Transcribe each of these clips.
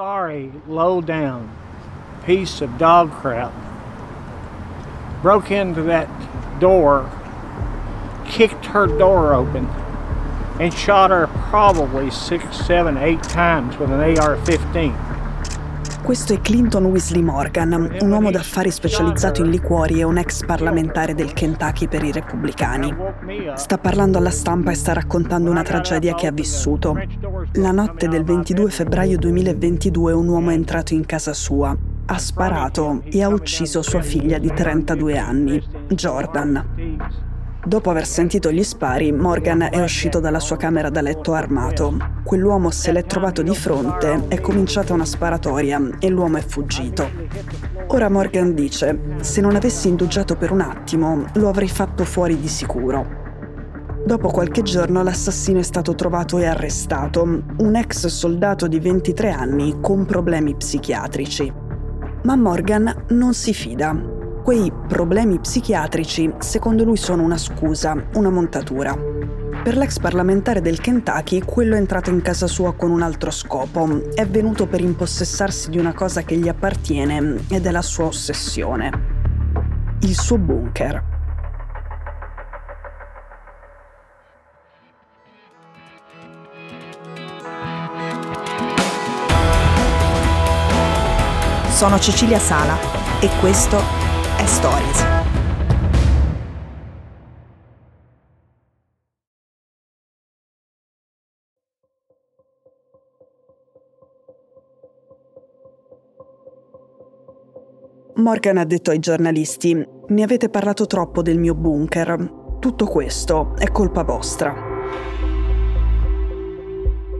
sorry, low down piece of dog crap broke into that door, kicked her door open, and shot her probably six, seven, eight times with an AR 15. Questo è Clinton Weasley Morgan, un uomo d'affari specializzato in liquori e un ex parlamentare del Kentucky per i repubblicani. Sta parlando alla stampa e sta raccontando una tragedia che ha vissuto. La notte del 22 febbraio 2022 un uomo è entrato in casa sua, ha sparato e ha ucciso sua figlia di 32 anni, Jordan. Dopo aver sentito gli spari, Morgan è uscito dalla sua camera da letto armato. Quell'uomo se l'è trovato di fronte, è cominciata una sparatoria e l'uomo è fuggito. Ora Morgan dice, se non avessi indugiato per un attimo, lo avrei fatto fuori di sicuro. Dopo qualche giorno l'assassino è stato trovato e arrestato, un ex soldato di 23 anni con problemi psichiatrici. Ma Morgan non si fida Quei problemi psichiatrici, secondo lui, sono una scusa, una montatura. Per l'ex parlamentare del Kentucky, quello è entrato in casa sua con un altro scopo. È venuto per impossessarsi di una cosa che gli appartiene ed è la sua ossessione. Il suo bunker. Sono Cecilia Sala e questo e Stories. Morgan ha detto ai giornalisti, mi avete parlato troppo del mio bunker. Tutto questo è colpa vostra.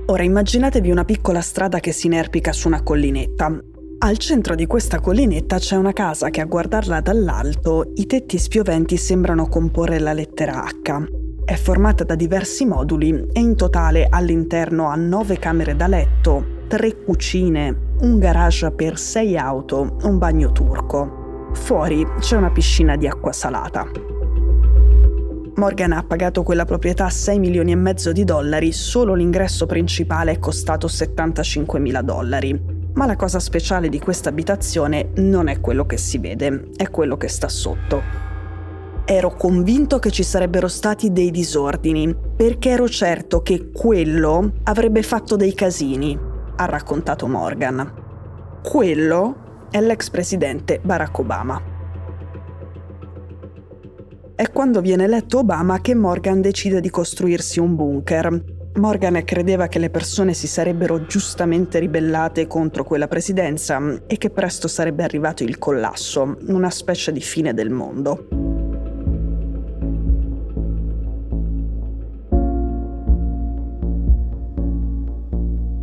Ora immaginatevi una piccola strada che si inerpica su una collinetta. Al centro di questa collinetta c'è una casa che a guardarla dall'alto i tetti spioventi sembrano comporre la lettera H. È formata da diversi moduli e in totale all'interno ha nove camere da letto, tre cucine, un garage per sei auto, un bagno turco. Fuori c'è una piscina di acqua salata. Morgan ha pagato quella proprietà 6 milioni e mezzo di dollari, solo l'ingresso principale è costato 75 mila dollari. Ma la cosa speciale di questa abitazione non è quello che si vede, è quello che sta sotto. Ero convinto che ci sarebbero stati dei disordini, perché ero certo che quello avrebbe fatto dei casini, ha raccontato Morgan. Quello è l'ex presidente Barack Obama. È quando viene eletto Obama che Morgan decide di costruirsi un bunker, Morgan credeva che le persone si sarebbero giustamente ribellate contro quella presidenza e che presto sarebbe arrivato il collasso, una specie di fine del mondo.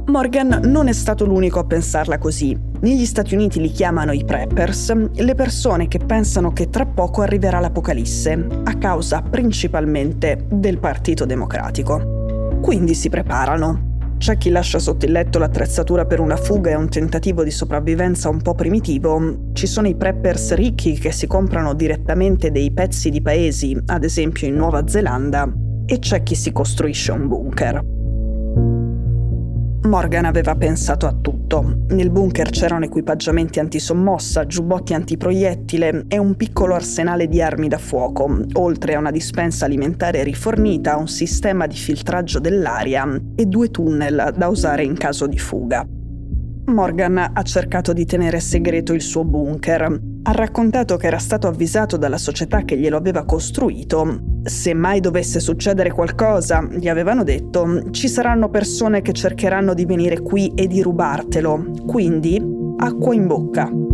Morgan non è stato l'unico a pensarla così. Negli Stati Uniti li chiamano i preppers, le persone che pensano che tra poco arriverà l'apocalisse, a causa principalmente del Partito Democratico. Quindi si preparano. C'è chi lascia sotto il letto l'attrezzatura per una fuga e un tentativo di sopravvivenza un po' primitivo. Ci sono i preppers ricchi che si comprano direttamente dei pezzi di paesi, ad esempio in Nuova Zelanda, e c'è chi si costruisce un bunker. Morgan aveva pensato a tutto. Nel bunker c'erano equipaggiamenti antisommossa, giubbotti antiproiettile e un piccolo arsenale di armi da fuoco, oltre a una dispensa alimentare rifornita, un sistema di filtraggio dell'aria e due tunnel da usare in caso di fuga. Morgan ha cercato di tenere segreto il suo bunker. Ha raccontato che era stato avvisato dalla società che glielo aveva costruito. Se mai dovesse succedere qualcosa, gli avevano detto, ci saranno persone che cercheranno di venire qui e di rubartelo. Quindi, acqua in bocca.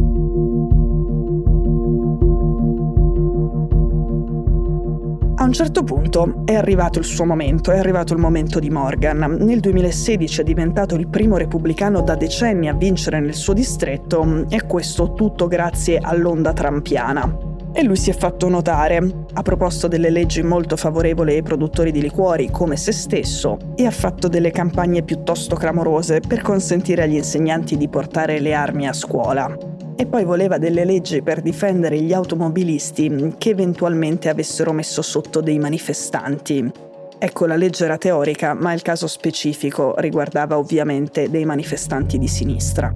A un certo punto è arrivato il suo momento, è arrivato il momento di Morgan. Nel 2016 è diventato il primo repubblicano da decenni a vincere nel suo distretto e questo tutto grazie all'onda trampiana. E lui si è fatto notare, ha proposto delle leggi molto favorevoli ai produttori di liquori come se stesso e ha fatto delle campagne piuttosto clamorose per consentire agli insegnanti di portare le armi a scuola e poi voleva delle leggi per difendere gli automobilisti che eventualmente avessero messo sotto dei manifestanti. Ecco, la legge era teorica, ma il caso specifico riguardava ovviamente dei manifestanti di sinistra.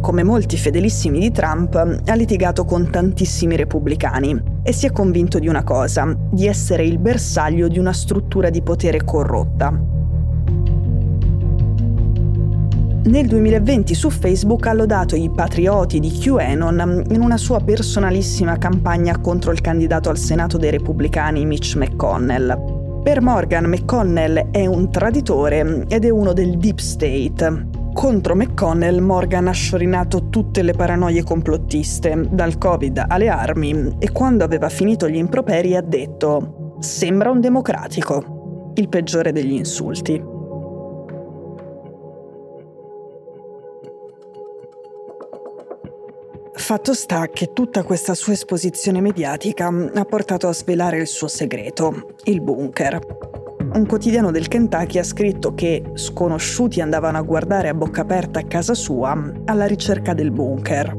Come molti fedelissimi di Trump, ha litigato con tantissimi repubblicani e si è convinto di una cosa, di essere il bersaglio di una struttura di potere corrotta. Nel 2020 su Facebook ha lodato i patrioti di QAnon in una sua personalissima campagna contro il candidato al Senato dei repubblicani Mitch McConnell. Per Morgan, McConnell è un traditore ed è uno del Deep State. Contro McConnell, Morgan ha sciorinato tutte le paranoie complottiste, dal Covid alle armi, e quando aveva finito gli improperi ha detto: Sembra un democratico. Il peggiore degli insulti. Fatto sta che tutta questa sua esposizione mediatica ha portato a svelare il suo segreto, il bunker. Un quotidiano del Kentucky ha scritto che sconosciuti andavano a guardare a bocca aperta a casa sua alla ricerca del bunker.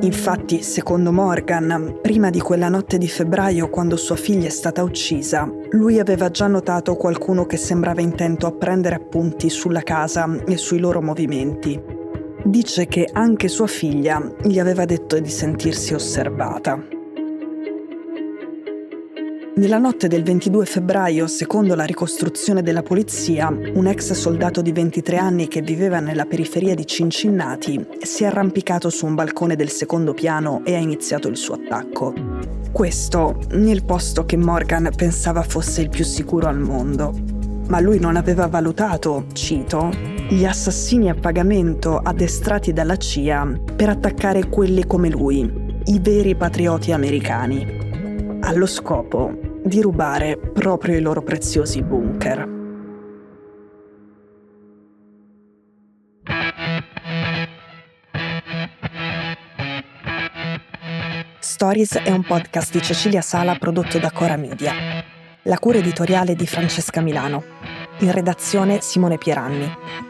Infatti, secondo Morgan, prima di quella notte di febbraio quando sua figlia è stata uccisa, lui aveva già notato qualcuno che sembrava intento a prendere appunti sulla casa e sui loro movimenti dice che anche sua figlia gli aveva detto di sentirsi osservata. Nella notte del 22 febbraio, secondo la ricostruzione della polizia, un ex soldato di 23 anni che viveva nella periferia di Cincinnati si è arrampicato su un balcone del secondo piano e ha iniziato il suo attacco. Questo nel posto che Morgan pensava fosse il più sicuro al mondo. Ma lui non aveva valutato, cito, gli assassini a pagamento addestrati dalla CIA per attaccare quelli come lui, i veri patrioti americani, allo scopo di rubare proprio i loro preziosi bunker. Stories è un podcast di Cecilia Sala prodotto da Cora Media. La cura editoriale di Francesca Milano. In redazione Simone Pieranni.